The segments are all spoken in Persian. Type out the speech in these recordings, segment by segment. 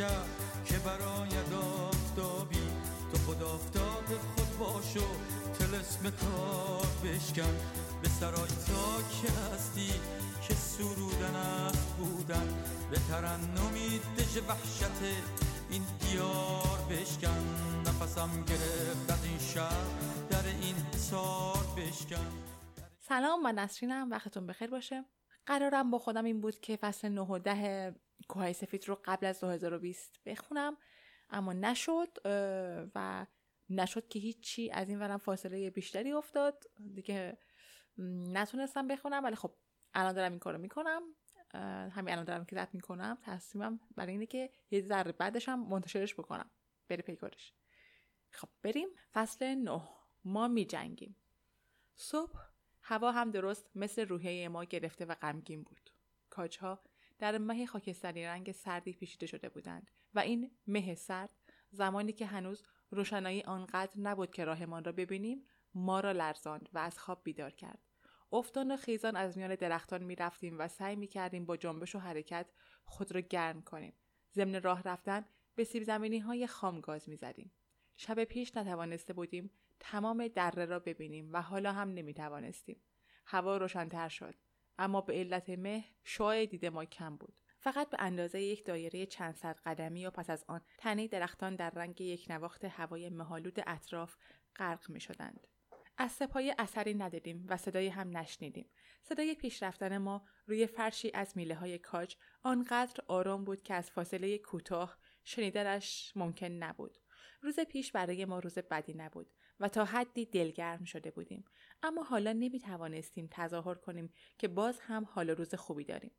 شب که برای آفتابی تو خود آفتاب خود باشو تلسم کار بشکن. به سرای تا که هستی که سرودن است بودن. به ترنمی دژ وحشت این دیار بشکن. نفسم گرفت از این شب در این حسار بشکن. سلام من نسرینم. وقتتون بخیر باشه. قرارم با خودم این بود که فصل 9 و 10 کوهای سفید رو قبل از 2020 بخونم. اما نشد و نشد که هیچی از این ورم فاصله بیشتری افتاد. دیگه نتونستم بخونم ولی خب الان دارم این کارو می‌کنم. همین الان دارم که ضبط می‌کنم. تصمیمم برای اینه که یه ذره بعدش هم منتشرش بکنم. بری پیکارش. خب بریم فصل 9 ما میجنگیم. صبح هوا هم درست مثل روحیه ما گرفته و غمگین بود. کاجها در مه خاکستری رنگ سردی پیچیده شده بودند و این مه سرد زمانی که هنوز روشنایی آنقدر نبود که راهمان را ببینیم ما را لرزاند و از خواب بیدار کرد افتان و خیزان از میان درختان می رفتیم و سعی می کردیم با جنبش و حرکت خود را گرم کنیم. ضمن راه رفتن به سیب زمینی های خام گاز می زدیم. شب پیش نتوانسته بودیم تمام دره را ببینیم و حالا هم نمی توانستیم. هوا روشنتر شد. اما به علت مه شعاع دید ما کم بود. فقط به اندازه یک دایره چند صد قدمی و پس از آن تنه درختان در رنگ یک نواخت هوای مهالود اطراف غرق می شدند. از سپایه اثری ندیدیم و صدایی هم نشنیدیم. صدای پیشرفتن ما روی فرشی از میله های کاج آنقدر آرام بود که از فاصله کوتاه شنیدنش ممکن نبود. روز پیش برای ما روز بدی نبود و تا حدی دلگرم شده بودیم اما حالا نمی توانستیم تظاهر کنیم که باز هم حال روز خوبی داریم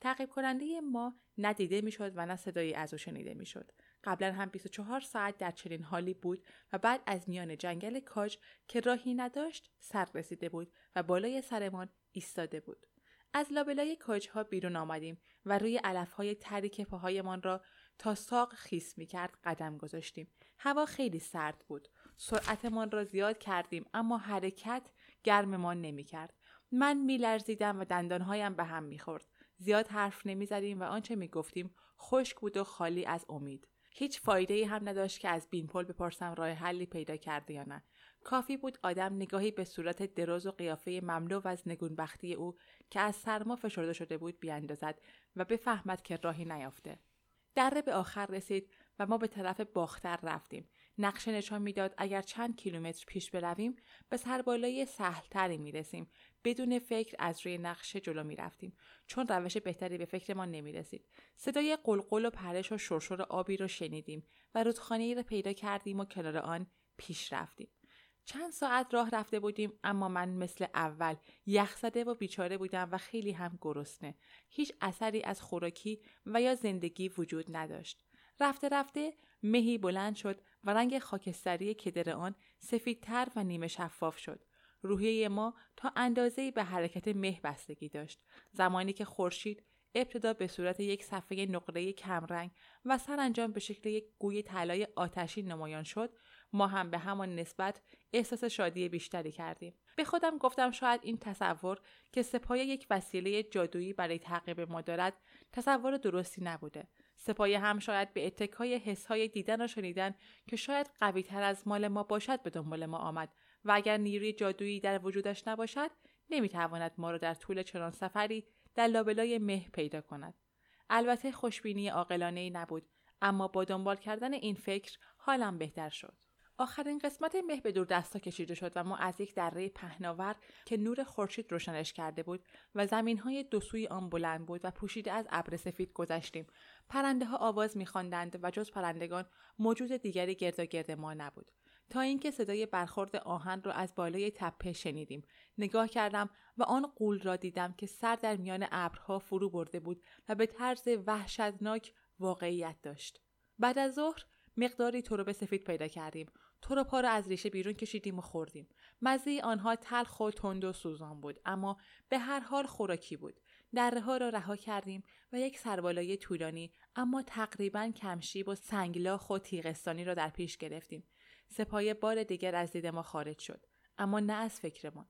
تعقیب کننده ما ندیده می‌شد و نه صدایی از او شنیده می‌شد قبلا هم 24 ساعت در چنین حالی بود و بعد از میان جنگل کاج که راهی نداشت سر رسیده بود و بالای سرمان ایستاده بود از لابلای کاجها بیرون آمدیم و روی علفهای تریک پاهایمان را تا ساق خیس می کرد قدم گذاشتیم. هوا خیلی سرد بود. سرعتمان را زیاد کردیم اما حرکت گرممان نمی کرد. من می لرزیدم و دندانهایم به هم می خورد. زیاد حرف نمی زدیم و آنچه می گفتیم خشک بود و خالی از امید. هیچ فایده ای هم نداشت که از بینپل بپرسم راه حلی پیدا کرده یا نه. کافی بود آدم نگاهی به صورت دراز و قیافه مملو و از نگونبختی او که از سرما فشرده شده بود بیاندازد و بفهمد که راهی نیافته. دره به آخر رسید و ما به طرف باختر رفتیم. نقشه نشان می‌داد اگر چند کیلومتر پیش برویم به سربالای سهلتری می رسیم. بدون فکر از روی نقشه جلو می رفتیم چون روش بهتری به فکر ما نمی رسید. صدای قلقل و پرش و شرشر آبی رو شنیدیم و رودخانه ای را پیدا کردیم و کنار آن پیش رفتیم. چند ساعت راه رفته بودیم اما من مثل اول یخ زده و بیچاره بودم و خیلی هم گرسنه. هیچ اثری از خوراکی و یا زندگی وجود نداشت. رفته رفته مهی بلند شد و رنگ خاکستری کدر آن سفیدتر و نیمه شفاف شد. روحیه ما تا اندازه‌ای به حرکت مه بستگی داشت. زمانی که خورشید ابتدا به صورت یک صفحه نقره کمرنگ و سرانجام به شکل یک گوی طلای آتشی نمایان شد ما هم به همان نسبت احساس شادی بیشتری کردیم به خودم گفتم شاید این تصور که سپایه یک وسیله جادویی برای تعقیب ما دارد تصور درستی نبوده سپایه هم شاید به اتکای حسهای دیدن و شنیدن که شاید قویتر از مال ما باشد به دنبال ما آمد و اگر نیروی جادویی در وجودش نباشد نمی‌تواند ما را در طول چنان سفری در لابلای مه پیدا کند. البته خوشبینی عاقلانه ای نبود اما با دنبال کردن این فکر حالم بهتر شد. آخرین قسمت مه به دور دستا کشیده شد و ما از یک دره پهناور که نور خورشید روشنش کرده بود و زمین های دو آن بلند بود و پوشیده از ابر سفید گذشتیم. پرنده ها آواز میخواندند و جز پرندگان موجود دیگری گرد ما نبود. تا اینکه صدای برخورد آهن را از بالای تپه شنیدیم. نگاه کردم و آن قول را دیدم که سر در میان ابرها فرو برده بود و به طرز وحشتناک واقعیت داشت. بعد از ظهر مقداری تروب سفید پیدا کردیم. تروب ها را از ریشه بیرون کشیدیم و خوردیم. مزه آنها تلخ و تند و سوزان بود اما به هر حال خوراکی بود. دره ها را رها کردیم و یک سربالای طولانی اما تقریبا کمشیب و سنگلاخ و تیغستانی را در پیش گرفتیم. سپایه بار دیگر از دید ما خارج شد اما نه از فکرمان.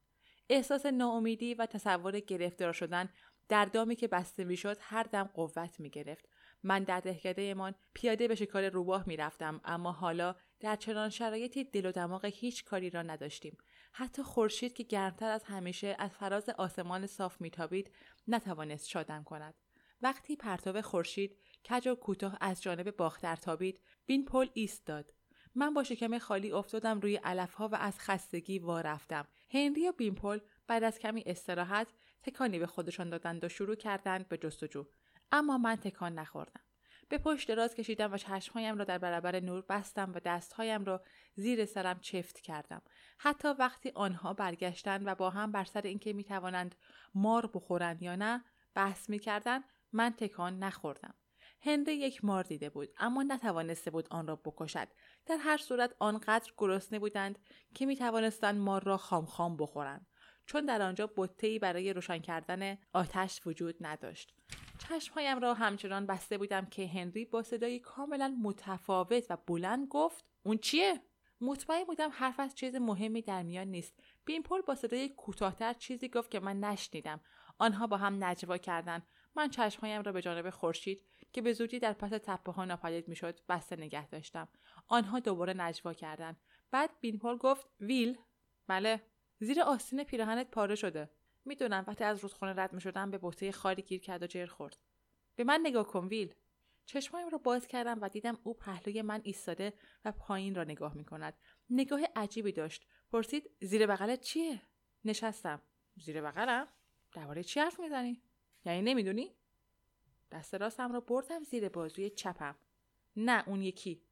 احساس ناامیدی و تصور گرفتار شدن در دامی که بسته می‌شد هر دم قوت می گرفت. من در دهکدهمان پیاده به شکار روباه می‌رفتم اما حالا در چنان شرایطی دل و دماغ هیچ کاری را نداشتیم. حتی خورشید که گرمتر از همیشه از فراز آسمان صاف میتابید نتوانست شادم کند. وقتی پرتاب خورشید کج و کوتاه از جانب باختر تابید بین پل ایستاد من با شکم خالی افتادم روی علفها و از خستگی وا رفتم. هنری و بیمپل بعد از کمی استراحت تکانی به خودشان دادند و شروع کردند به جستجو. اما من تکان نخوردم. به پشت دراز کشیدم و چشمهایم را در برابر نور بستم و دستهایم را زیر سرم چفت کردم. حتی وقتی آنها برگشتند و با هم بر سر اینکه می‌توانند مار بخورند یا نه بحث می‌کردند من تکان نخوردم. هنری یک مار دیده بود اما نتوانسته بود آن را بکشد. در هر صورت آنقدر گرسنه بودند که می توانستند مار را خام خام بخورند. چون در آنجا بطهای برای روشن کردن آتش وجود نداشت. چشمهایم را همچنان بسته بودم که هنری با صدایی کاملا متفاوت و بلند گفت اون چیه؟ مطمئن بودم حرف از چیز مهمی در میان نیست. بیمپل با صدای کوتاهتر چیزی گفت که من نشنیدم. آنها با هم نجوا کردند من چشمهایم را به جانب خورشید که به زودی در پس تپه ها ناپدید می‌شد بسته نگه داشتم. آنها دوباره نجوا کردند. بعد بینپل گفت ویل؟ بله. زیر آستین پیراهنت پاره شده. می‌دونم. وقتی از رودخانه رد می‌شدم به بوته خالی گیر کرد و جر خورد. به من نگاه کن ویل. چشمایم را باز کردم و دیدم او پهلوی من ایستاده و پایین را نگاه می کند. نگاه عجیبی داشت. پرسید زیر بغلت چیه؟ نشستم. زیر بغلم؟ درباره چی حرف می‌زنی؟ یعنی نمی‌دونی؟ دست راستم را بردم زیر بازوی چپم. نه اون یکی.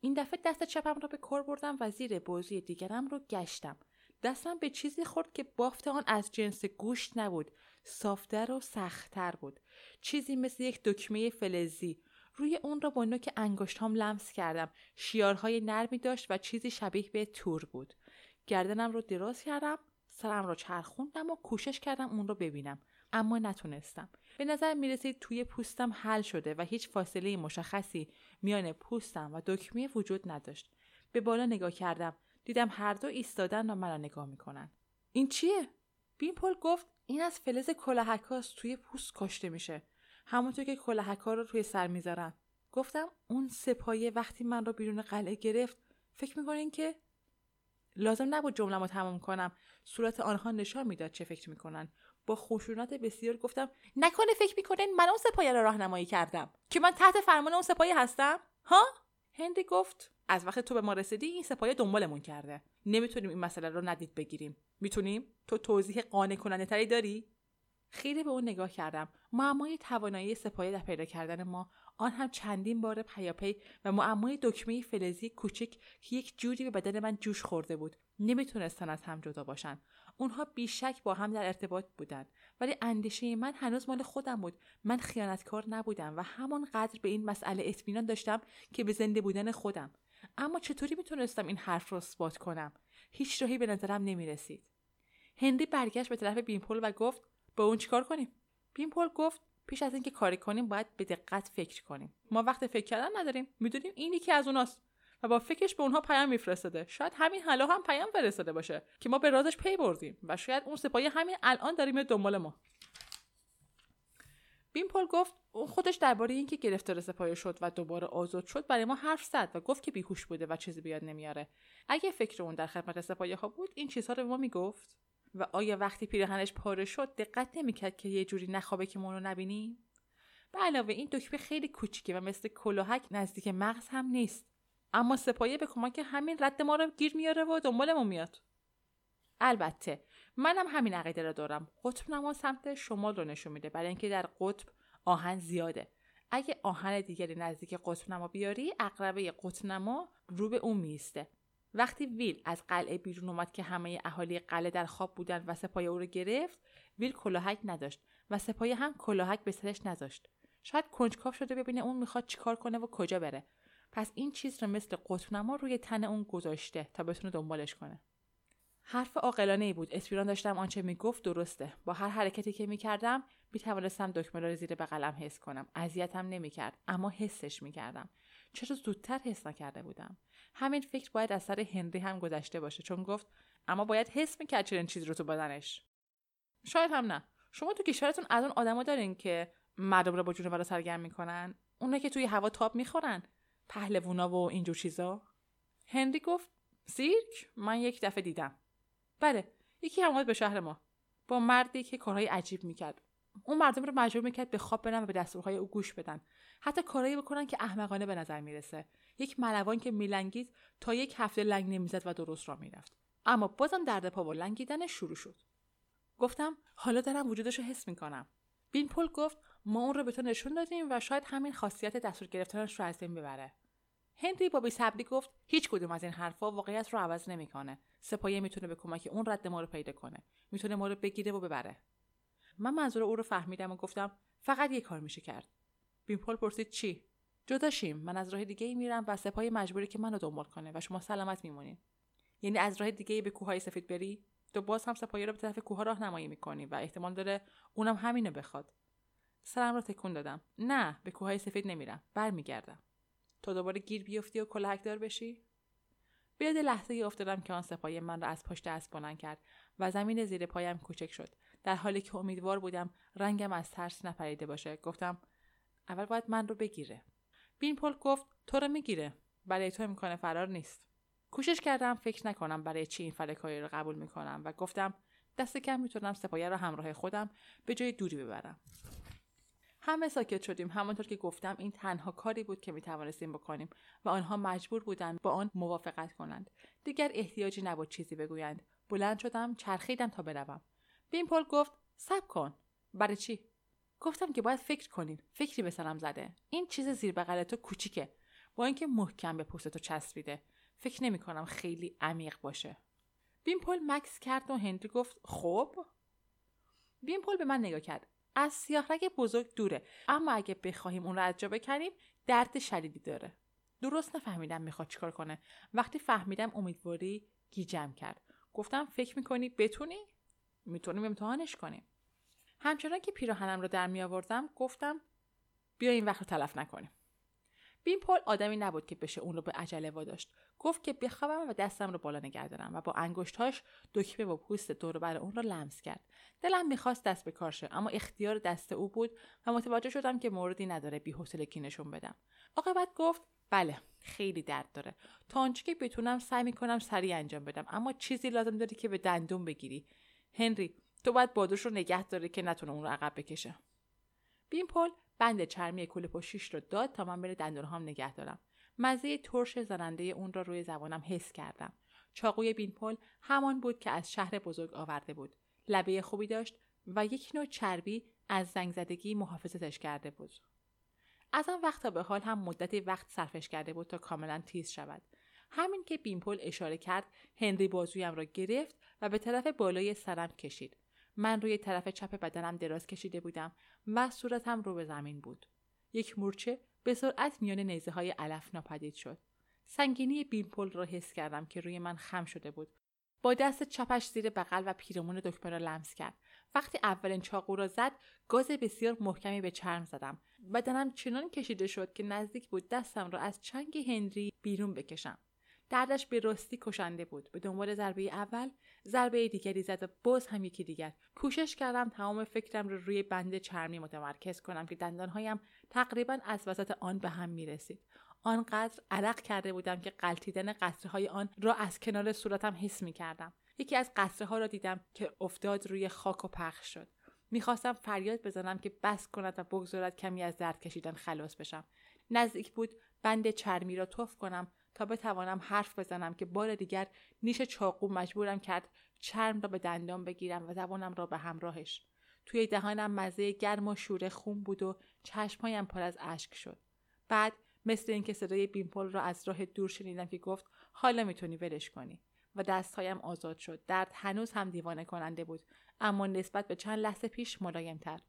این دفعه دست چپم را به کار بردم و زیر بازوی دیگرم رو گشتم. دستم به چیزی خورد که بافت آن از جنس گوشت نبود. صافتر و سختتر بود. چیزی مثل یک دکمه فلزی. روی اون را با نوک انگشتام لمس کردم. شیارهای نرمی داشت و چیزی شبیه به تور بود. گردنم رو دراز کردم. سرم را چرخوندم و کوشش کردم اون رو ببینم. اما نتونستم. به نظر می رسید توی پوستم حل شده و هیچ فاصله مشخصی میان پوستم و دکمه وجود نداشت. به بالا نگاه کردم. دیدم هر دو ایستادن و مرا نگاه می‌کنن. این چیه؟ بیمپل گفت این از فلز کلاهکاست توی پوست کاشته میشه. همونطور که کلاهکا رو توی سر می‌ذارن. گفتم اون سپایه وقتی من رو بیرون قلعه گرفت فکر می‌کنین که لازم نبود جمله تمام کنم. صورت آنها نشان می‌داد چه فکر می‌کنن. با خشونت بسیار گفتم نکنه فکر می‌کنین من اون سپایه را راهنمایی کردم. که من تحت فرمان اون سپایه هستم؟ ها؟ هنری گفت از وقت تو به ما رسیدی این سپایه دنبالمون کرده. نمی‌تونیم این مسئله رو ندید بگیریم. می‌تونیم؟ تو توضیح قانع کننده تری داری؟ خیلی به اون نگاه کردم. معمای توانایی سپایه در پیدا کردن ما آن هم چندین بار پیاپی و معمای دکمه فلزی کوچک که یک جوری به بدن من جوش خورده بود. نمی‌تونستن از هم جدا باشن. اونها بیشک با هم در ارتباط بودند ولی اندیشه من هنوز مال خودم بود. من خیانتکار نبودم و همانقدر به این مسئله اطمینان داشتم که به زنده بودن خودم. اما چطوری می‌تونستم این حرف رو اثبات کنم؟ هیچ راهی به نظرم نمی‌رسید. هندی برگشت به طرف بیمپل و گفت با اون چیکار کنیم؟ بیمپل گفت پیش از اینکه کاری کنیم باید به دقت فکر کنیم. ما وقت فکر کردن نداریم. می‌دونیم این یکی از اوناست. و با فکرش به اونها پیام میفرستاده. شاید همین حالا هم پیام فرستاده باشه که ما به رازش پی بردیم و شاید اون سپاهی همین الان داره میاد دنبال ما. بیمپل گفت اون خودش درباره اینکه گرفتار سپاهی شد و دوباره آزاد شد برای ما حرف زد و گفت که بیهوش بوده و چیزی بیاد نمیاره. اگه فکر اون در خدمت سپاهی ها بود این چیزها رو به ما می‌گفت. و آیا وقتی پیراهنش پاره شد دقت نمی‌کرد که یه جوری نخوابه که ما رو نبینیم به علاوه این دکمه خیلی کوچیکه و مثل کلاهک نزدیک مغز هم نیست. اما سپایه به کمک همین رد ما رو گیر میاره و دنبالمون میاد. البته منم همین عقیده رو دارم. قطب نما سمت شمال رو نشون میده. برای اینکه در قطب آهن زیاده. اگه آهن دیگری نزدیک قطب نما بیاری اقربه قطب نما رو به اون میسته وقتی ویل از قلعه بیرون اومد که همه اهالی قلعه در خواب بودن و سپایه او رو گرفت ویل کلاهک نداشت و سپایه هم کلاهک به سرش نذاشت. شاید کنجکاو شده ببینه اون می‌خواد چیکار کنه و کجا بره. پس این چیز رو مثل قطب روی تن اون گذاشته تا بتونه دنبالش کنه. حرف عاقلانه ای بود. اطمینان داشتم آنچه می‌گفت درسته. با هر حرکتی که می‌کردم می‌توانستم دکمه را زیر بغلم حس کنم. اذیتم نمی‌کرد اما حسش می‌کردم. چرا زودتر حس نکرده بودم؟ همین فکر باید از سر هنری هم گذشته باشه. چون گفت اما باید حس می‌کرد چنین چیزی رو تو بدنش. شاید هم نه. شما تو کشورتون از اون آدما دارین که مردم رو با جونورا سرگرم می‌کنن؟ اونا که توی هوا تاب می‌خورن؟ پهلوونا و اینجور چیزا؟ هنری گفت سیرک من یک دفعه دیدم. بله یکی هم به شهر ما. با مردی که کارهای عجیب می‌کرد. اون مردم رو مجبور می‌کرد به خواب برن و به دستورهای او گوش بدن. حتی کارهایی بکنن که احمقانه به نظر می‌رسه. یک ملوان که میلنگید تا یک هفته لنگ نمی‌زد و درست را می‌رفت. اما بازم درد پا و لنگیدن شروع شد. گفتم حالا دارم وجودش رو حس می‌کنم. بین پل گفت ما اون رو به تو نشون دادیم و شاید همین خاصیت دستور گرفتنش رو از بین ببره. هنری با بیصبری گفت هیچ کدوم از این حرفها واقعیت رو عوض نمی‌کنه. سپایه می‌تونه به کمک اون رد ما رو پیدا کنه. می‌تونه ما رو بگیره و ببره. من منظور او رو فهمیدم و گفتم فقط یه کار میشه کرد. بیمپل پرسید چی؟ جدا شیم من از راه دیگه ای میرم و سپاه مجبوری که منو دنبال کنه و شما سلامت میمونین. یعنی از راه دیگه ای به کوههای سفید بری؟ تو باز هم سپاهی رو به طرف کوه راهنمایی می‌کنی و احتمال داره اونم همینو بخواد. سرم رو تکون دادم. نه به کوههای سفید نمیرم. برمیگردم. تو دوباره گیر بیفتی و کلاهکدار بشی؟ بیاد لحظه ای افتادم که آن سپاهی من را از پشت اسب بلند کرد و زمین زیر پایم کوچک شد. در حالی که امیدوار بودم رنگم از ترس نپریده باشه گفتم اول باید من رو بگیره. بین پل گفت تو رو می‌گیره. برای تو امکان فرار نیست. کوشش کردم فکر نکنم برای چی این فلکایی رو قبول می‌کنم و گفتم دست کم می‌تونم سپایه را همراه خودم به جای دوری ببرم. همه ساکت شدیم. همانطور که گفتم این تنها کاری بود که می‌توانستیم بکنیم و آنها مجبور بودند با آن موافقت کنند. دیگر احتیاجی نبود چیزی بگویند. بلند شدم چرخیدم تا بروم. بیمپل گفت سب کن. برای چی؟ گفتم که باید فکر کنین فکری به سرم زده. این چیز زیر بغل تو کوچیکه. با اینکه محکم به پوست تو چسبیده. فکر نمی کنم خیلی عمیق باشه. بیمپل مکس کرد و هنری گفت خب؟ بیمپل به من نگاه کرد. از سیاهرگ بزرگ دوره. اما اگه بخواهیم اون رو از جا بکنیم درد شدیدی داره. درست نفهمیدم می‌خواد چیکار کنه. وقتی فهمیدم امیدواری گیجم کرد. گفتم فکر می‌کنی بتونی؟ می‌تونیم امتحانش کنیم. همچنان که پیراهنم رو در می آوردم گفتم بیا این وقت رو تلف نکنیم. بین پل آدمی نبود که بشه اون رو به عجله واداشت. گفت که بخوابم و دستم رو بالا نگه دارم و با انگشتهاش دکمه و پوست دور بر اون رو لمس کرد. دلم می‌خواست دست به کار اما اختیار دست او بود و متوجه شدم که موردی نداره کی نشون بدم. عاقبت گفت بله خیلی درد داره. تا آنچه که بتونم سعی می‌کنم سریع انجام بدم اما چیزی لازم داری که به دندون بگیری. هنری تو باید بادوش رو نگه داره که نتونه اون رو عقب بکشه. بین پل بند چرمی کوله پشتیش رو داد تا من بره هم نگه دارم. مزه ترش زننده اون را روی زبانم حس کردم. چاقوی بینپل همان بود که از شهر بزرگ آورده بود. لبه خوبی داشت و یک نوع چربی از زنگ زدگی محافظتش کرده بود. از آن وقت تا به حال هم مدتی وقت صرفش کرده بود تا کاملا تیز شود. همین که بیمپل اشاره کرد هنری بازویم را گرفت و به طرف بالای سرم کشید. من روی طرف چپ بدنم دراز کشیده بودم و صورتم رو به زمین بود. یک مورچه به سرعت میان نیزه های علف ناپدید شد. سنگینی بیمپل را حس کردم که روی من خم شده بود. با دست چپش زیر بغل و پیرمون دکمه را لمس کرد. وقتی اولین چاقو را زد، گاز بسیار محکمی به چرم زدم. بدنم چنان کشیده شد که نزدیک بود دستم را از چنگ هنری بیرون بکشم. دردش به راستی کشنده بود به دنبال ضربه اول ضربه دیگری زد و باز هم یکی دیگر کوشش کردم تمام فکرم رو روی بند چرمی متمرکز کنم که دندانهایم تقریبا از وسط آن به هم می رسید آنقدر عرق کرده بودم که قلتیدن قطره های آن را از کنار صورتم حس می کردم. یکی از قطره ها را دیدم که افتاد روی خاک و پخش شد. می‌خواستم فریاد بزنم که بس کند و بگذارد کمی از درد کشیدن خلاص بشم. نزدیک بود بند چرمی را توف کنم تا بتوانم حرف بزنم که بار دیگر نیش چاقو مجبورم کرد چرم را به دندان بگیرم و زبانم را به همراهش. توی دهانم مزه گرم و شوره خون بود و چشمهایم پر از اشک شد. بعد مثل اینکه صدای بیمپل را از راه دور شنیدم که گفت حالا می‌تونی ولش کنی. و دستهایم آزاد شد. درد هنوز هم دیوانه کننده بود اما نسبت به چند لحظه پیش ملایمتر.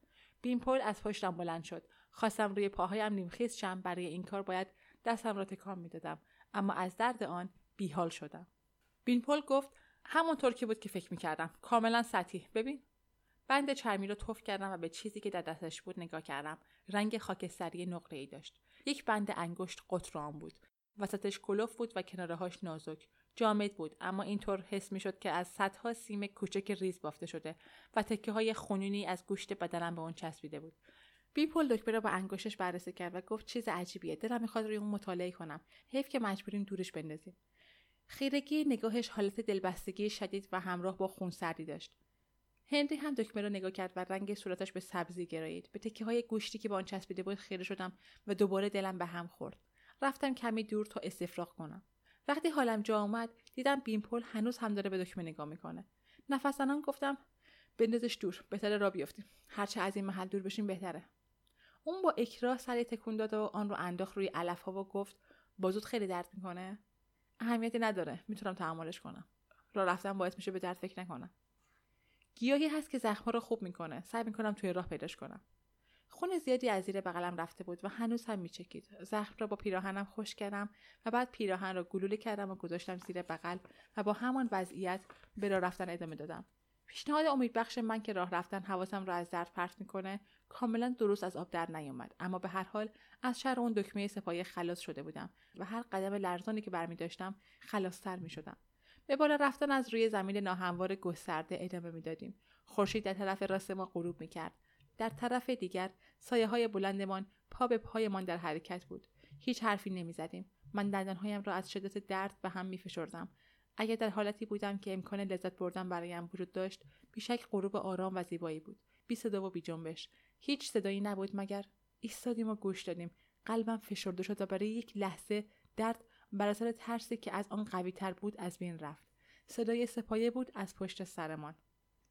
بیمپل از پشتم بلند شد. خواستم روی پاهایم نیمخیز شم. برای این کار باید دستم را تکان می‌دادم. اما از درد آن بیحال شدم. بینپل گفت همونطور که بود که فکر می‌کردم. کاملا سطحی. ببین. بند چرمی رو توف کردم و به چیزی که در دستش بود نگاه کردم. رنگ خاکستری نقره ای داشت. یک بند انگشت قطران بود. وسطش کلوف بود و کنارهاش نازک. جامد بود اما اینطور حس می‌شد که از صدها سیم کوچک ریز بافته شده و تکه های خونینی از گوشت بدنم به اون چسبیده بود. بیپل دکمه را با انگشتش بررسی کرد و گفت چیز عجیبیه دلم می‌خواد روی اون مطالعه کنم. حیف که مجبوریم دورش بندازیم. خیرگی نگاهش حالت دلبستگی شدید و همراه با خونسردی داشت. هنری هم دکمه را نگاه کرد و رنگ صورتش به سبزی گرایید. به تکه های گوشتی که با آن چسبیده بود خیره شدم و دوباره دلم به هم خورد. رفتم کمی دور تا استفراغ کنم. وقتی حالم جا آمد دیدم بیمپل هنوز هم داره به دکمه نگاه می‌کنه. نفس گفتم بندازش دور بهتره را بیافتیم. هرچه از این محل دور بشیم بهتره. اون با اکراه سری تکون داد و آن رو انداخت روی علف ها و گفت بازوت خیلی درد می‌کنه. اهمیتی نداره می‌تونم تحملش کنم. راه رفتن باعث میشه به درد فکر نکنم. گیاهی هست که زخمها رو خوب می‌کنه. سعی می‌کنم توی راه پیداش کنم. خون زیادی از زیر بغلم رفته بود و هنوز هم میچکید. زخم را با پیراهنم خوش کردم و بعد پیراهن را گلوله کردم و گذاشتم زیر بغل و با همان وضعیت به راه رفتن ادامه دادم. پیشنهاد امیدبخش من که راه رفتن حواسم را از درد پرت می‌کنه کاملا درست از آب در نیامد اما به هر حال از شر اون دکمه سپاهی خلاص شده بودم و هر قدم لرزانی که برمی داشتم خلاصتر می شدم. به بالا رفتن از روی زمین ناهموار گسترده ادامه می‌دادیم. خورشید در طرف راست ما غروب می کرد. در طرف دیگر سایه های بلندمان پا به پایمان در حرکت بود. هیچ حرفی نمی‌زدیم. من دندانهایم را از شدت درد به هم میفشردم. اگر در حالتی بودم که امکان لذت بردن برایم وجود داشت بیشک غروب آرام و زیبایی بود. بی صدا و بی جنبش. هیچ صدایی نبود مگر ایستادیم و گوش دادیم. قلبم فشرده شد و برای یک لحظه درد بر اثر ترسی که از آن قوی تر بود از بین رفت. صدای سپایه بود از پشت سرمان.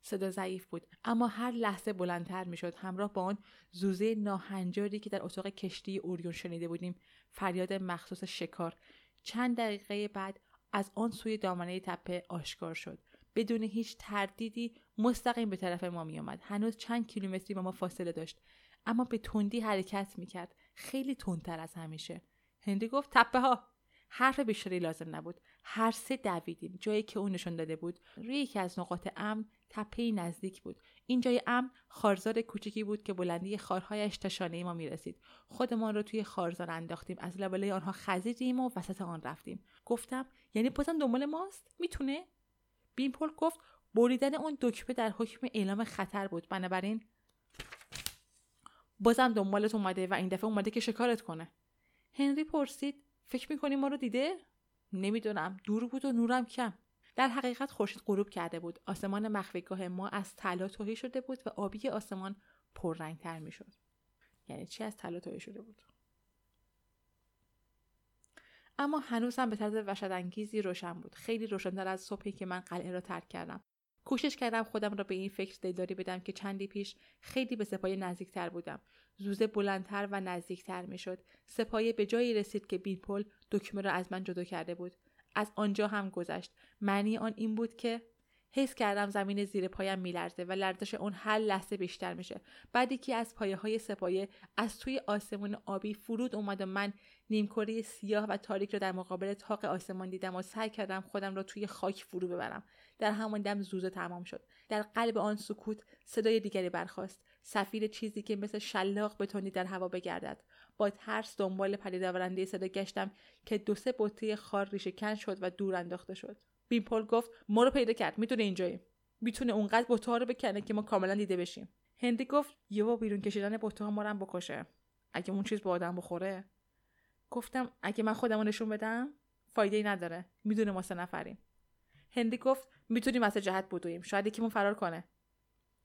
صدا ضعیف بود اما هر لحظه بلندتر می‌شد. همراه با آن زوزه ناهنجاری که در اتاق کشتی اوریون شنیده بودیم. فریاد مخصوص شکار. چند دقیقه بعد از آن سوی دامنه تپه آشکار شد. بدون هیچ تردیدی مستقیم به طرف ما میآمد. هنوز چند کیلومتری با ما فاصله داشت. اما به تندی حرکت می‌کرد. خیلی تندتر از همیشه. هندی گفت تپه ها حرف بیشتری لازم نبود. هر سه دویدیم. جایی که او نشان داده بود روی یکی از نقاط امن تپه نزدیک بود. این جای امن خارزار کوچکی بود که بلندی خارهایش تا شانه ما می‌رسید. خودمان را توی خارزار انداختیم. از لباله آنها خزیدیم و وسط آن رفتیم. گفتم یعنی بازم دنبال ماست؟ می‌تونه؟ بیمپل گفت بریدن اون دکمه در حکم اعلام خطر بود. بنابراین بازم دنبالت اومده و این دفعه اومده که شکارت کنه. هنری پرسید فکر می‌کنی ما رو دیده؟ نمی‌دونم. دور بود و نورم کم. در حقیقت خورشید غروب کرده بود. آسمان مخفیگاه ما از طلا توهی شده بود و آبی آسمان پررنگتر می‌شد. یعنی چی از طلا توهی شده بود؟ اما هنوز هم به طرز وحشتانگیزی روشن بود. خیلی روشنتر از صبحی که من قلعه را ترک کردم. کوشش کردم خودم را به این فکر دلداری بدم که چندی پیش خیلی به سپایه نزدیکتر بودم. زوزه بلندتر و نزدیکتر می‌شد. سپایه به جایی رسید که بیپل دکمه را از من جدا کرده بود. از آنجا هم گذشت. معنی آن این بود که حس کردم زمین زیر پایم میلرزه و لرزش اون هر لحظه بیشتر میشه. بعد که از پایه های سپایه از توی آسمون آبی فرود اومد و من نیمکره سیاه و تاریک را در مقابل تاق آسمان دیدم و سعی کردم خودم را توی خاک فرو ببرم. در همان دم زوزه تمام شد. در قلب آن سکوت صدای دیگری برخاست. سفیر چیزی که مثل شلاق به تندی در هوا بگردد. با ترس دنبال پدیدآورنده صدا گشتم که دو سه بطه خار ریشه کن شد و دور انداخته شد. بیمپل گفت ما رو پیدا کرد می‌تونه اینجایی می‌تونه اونقدر بطه رو بکنه که ما کاملا دیده بشیم. هندی گفت یه با بیرون کشیدن بطه ها ما رو بکشه. اگه اون چیز با آدم بخوره. گفتم اگه من خودمو نشون بدم فایده ای نداره. می‌دونه ما سه نفریم. هندی گفت می‌تونیم از جهت بدویم. شاید یکیمون فرار کنه.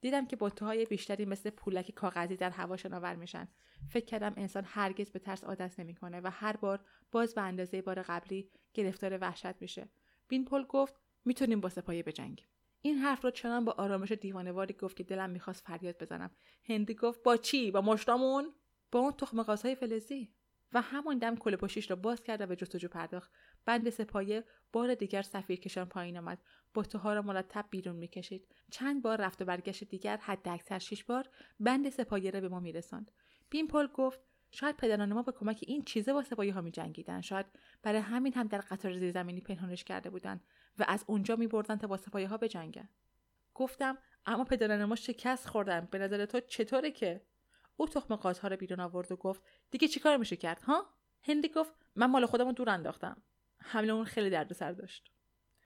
دیدم که بطه های بیشتری مثل پولک کاغذی در هوا شناور میشن. فکر کردم انسان هرگز به ترس عادت نمی‌کنه و هر بار باز به اندازه بار قبلی گرفتار وحشت میشه. بین پل گفت می‌تونیم با سپایه بجنگیم. این حرف رو چنان با آرامش دیوانواری گفت که دلم می‌خواست فریاد بزنم. هندی گفت با چی؟ با مشتامون؟ با اون تخم قازهای فلزی. و همان دم کل پشتیش را باز کرد و به جستجو پرداخت. بند سپایه بار دیگر سفیر کشان پایین آمد. بطه را مرتب بیرون می‌کشید. چند بار رفت و برگشت دیگر حد اکثر شش بار بند سپایه را به ما میرساند. بیمپل گفت شاید پدران ما به کمک این چیزه با سپاهی ها می جنگیدن. شاید برای همین هم در قطار زیرزمینی پنهانش کرده بودند و از اونجا می بردن تا با سپاهی ها بجنگن. گفتم اما پدران ما شکست خوردن. به نظر تو چطوره که؟ او تخم قازها رو بیرون آورد و گفت دیگه چیکار میشه کرد ها؟ هندی گفت من مال خودمو دور انداختم. حمله اون خیلی دردسر داشت.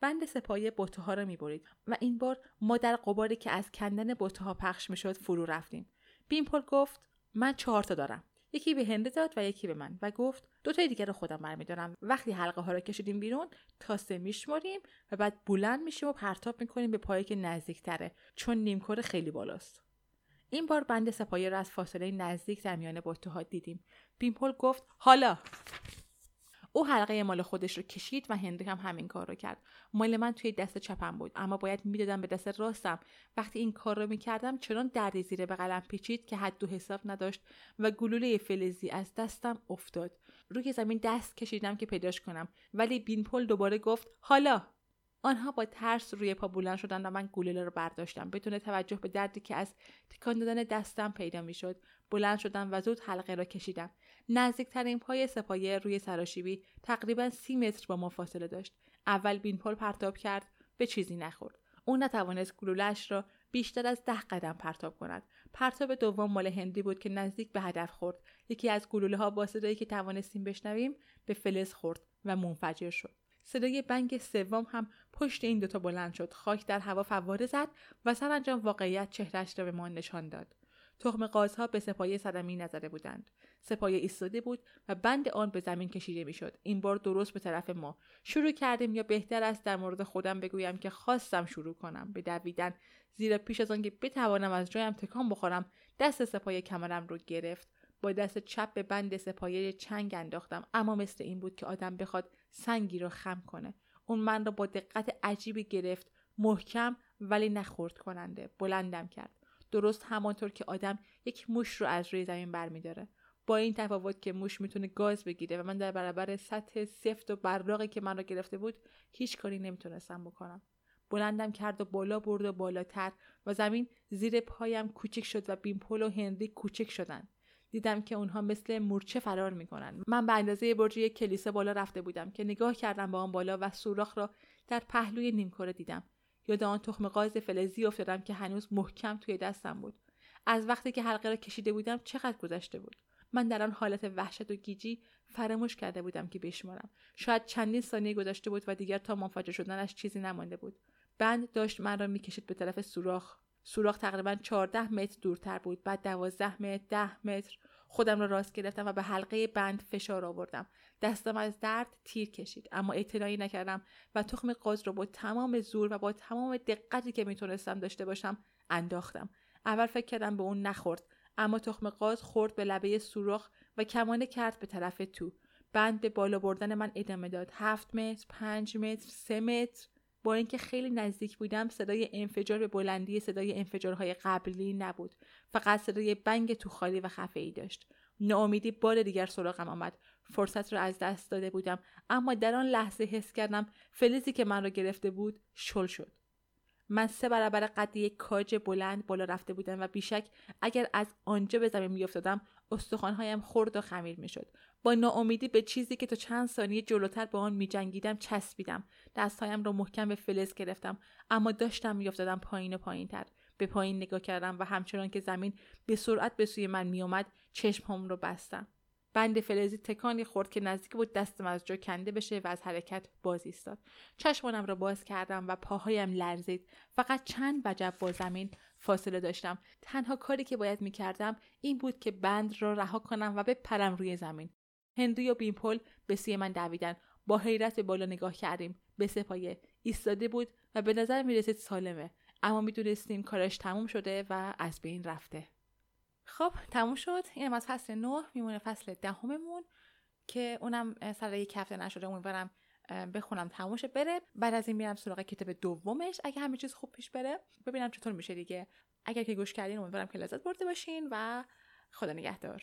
بند سپایه بطه ها را می‌برید و این بار ما در قباری که از کندن بطه ها پخش می‌شد فرو رفتیم. بیمپل گفت من چهار تا دارم. یکی به هنده داد و یکی به من. و گفت دو تای دیگر رو خودم برمیدارم. وقتی حلقه ها رو کشیدیم بیرون تا سه میشمریم و بعد بلند میشیم و پرتاب می‌کنیم به پایی که نزدیکتره چون نیمکره خیلی بالاست. این بار بند سپایه رو از فاصله نزدیک در میان بطه دیدیم. بیمپل گفت حالا. او حلقه مال خودش رو کشید و هنری هم همین کار رو کرد. مال من توی دست چپم بود اما باید می‌دادم به دست راستم. وقتی این کار رو می‌کردم چنان دردی زیره به قلم پیچید که حد و حساب نداشت و گلوله فلزی از دستم افتاد. روی زمین دست کشیدم که پیداش کنم ولی بینپل دوباره گفت حالا. آنها با ترس روی پا بلند شدند و من گلوله رو برداشتم. بدون توجه به دردی که از تکان دادن دستم پیدا می‌شد بلند شدم و زود حلقه را کشیدم. نزدیکترین پای سپایه روی سراشیبی تقریبا سی متر با ما فاصله داشت. اول بینپل پرتاب کرد به چیزی نخورد. او نتوانست گلولهاش را بیشتر از ده قدم پرتاب کند. پرتاب دوم مال هندی بود که نزدیک به هدف خورد. یکی از گلوله ها با صدایی که توانستیم بشنویم به فلز خورد و منفجر شد. صدای بنگ سوم هم پشت این دوتا بلند شد. خاک در هوا فواره زد و سرانجام واقعیت چهرش را به ما نشان داد. تخم قازها به سپایه صدمی نزده بودند. سپایه ایستاده بود و بند آن به زمین کشیده می‌شد. این بار درست به طرف ما. شروع کردیم یا بهتر است در مورد خودم بگویم که خواستم شروع کنم. به دویدن. زیرا پیش از آنکه بتوانم از جایم تکان بخورم دست سپایه کمرم رو گرفت. با دست چپ به بند سپایه چنگ انداختم. اما مثل این بود که آدم بخواد سنگی را خم کنه. اون من را با دقت عجیبی گرفت. محکم ولی نخورد کننده بلندم کرد. درست همانطور که آدم یک موش رو از روی زمین برمیداره. با این تفاوت که موش می‌تونه گاز بگیره و من در برابر سطح سفت و براقی که من را گرفته بود هیچ کاری نمی‌تونستم بکنم. بلندم کرد و بالا برد و بالاتر و زمین زیر پایم کوچک شد و بیمپل و هنری کوچک شدن. دیدم که اونها مثل مورچه فرار می‌کنن. من به اندازه برج یک کلیسا بالا رفته بودم که نگاه کردم به آن بالا و سوراخ را در پهلوی نیمکره دیدم. یاد آن تخم قاز فلزی افتادم که هنوز محکم توی دستم بود. از وقتی که حلقه را کشیده بودم چقدر گذشته بود. من در آن حالت وحشت و گیجی فراموش کرده بودم که بشمارم. شاید چندین ثانیه گذشته بود و دیگر تا منفجر شدنش چیزی نمانده بود. بند داشت من را می‌کشید به طرف سوراخ. سوراخ تقریبا 14 متر دورتر بود. بعد 12 متر 10 متر. خودم را راست گرفتم و به حلقه بند فشار آوردم. دستم از درد تیر کشید اما اعتنایی نکردم و تخم قاز را با تمام زور و با تمام دقتی که می‌تونستم داشته باشم انداختم. اول فکر کردم به اون نخورد اما تخم قاز خورد به لبه سوراخ و کمانه کرد به طرف تو. بند به بالا بردن من ادامه داد. هفت متر پنج متر سه متر. با اینکه خیلی نزدیک بودم صدای انفجار به بلندی صدای انفجارهای قبلی نبود. فقط صدای بنگ تو خالی و خفه ای داشت. ناامیدی بار دیگر سراغم آمد. فرصت را از دست داده بودم. اما در آن لحظه حس کردم فلزی که من را گرفته بود شل شد. من سه برابر قد یک کاج بلند بالا رفته بودم و بیشک اگر از آنجا به زمین میافتادم استخوانهایم خرد و خمیر می‌شد. با ناامیدی به چیزی که تا چند ثانیه جلوتر با آن میجنگیدم چسبیدم. دستهایم را محکم به فلز گرفتم. اما داشتم میافتادم پایین و پایین تر به پایین نگاه کردم و همچنان که زمین به سرعت به سوی من میآمد چشمهام رو بستم. بند فلزی تکانی خورد که نزدیک بود دستم از جا کنده بشه و از حرکت باز ایستاد. چشمانم را باز کردم و پاهایم لرزید. فقط چند وجب با زمین فاصله داشتم. تنها کاری که باید می‌کردم این بود که بند را رها کنم و بپرم روی زمین. هندی و بیمپل به سوی من دویدن. با حیرت به بالا نگاه کردیم. به سپایه ایستاده بود و به نظر می‌رسید سالمه. اما می‌دونستیم کارش تموم شده و از بین رفته. خب تموم شد. اینم از فصل نه. میمونه فصل دهممون که اونم سر یک هفته نشده. امیدوارم بخونم تمومش بره. بعد از این میرم سراغ کتاب دومش. اگه همه چیز خوب پیش بره ببینم چطور میشه دیگه. اگر که گوش کردین امیدوارم که لذت برده باشین و خدا نگهدار.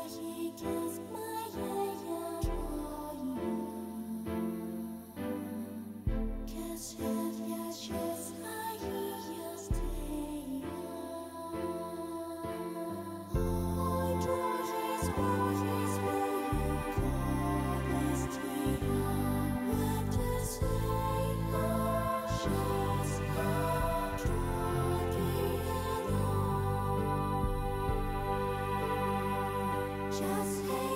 just hate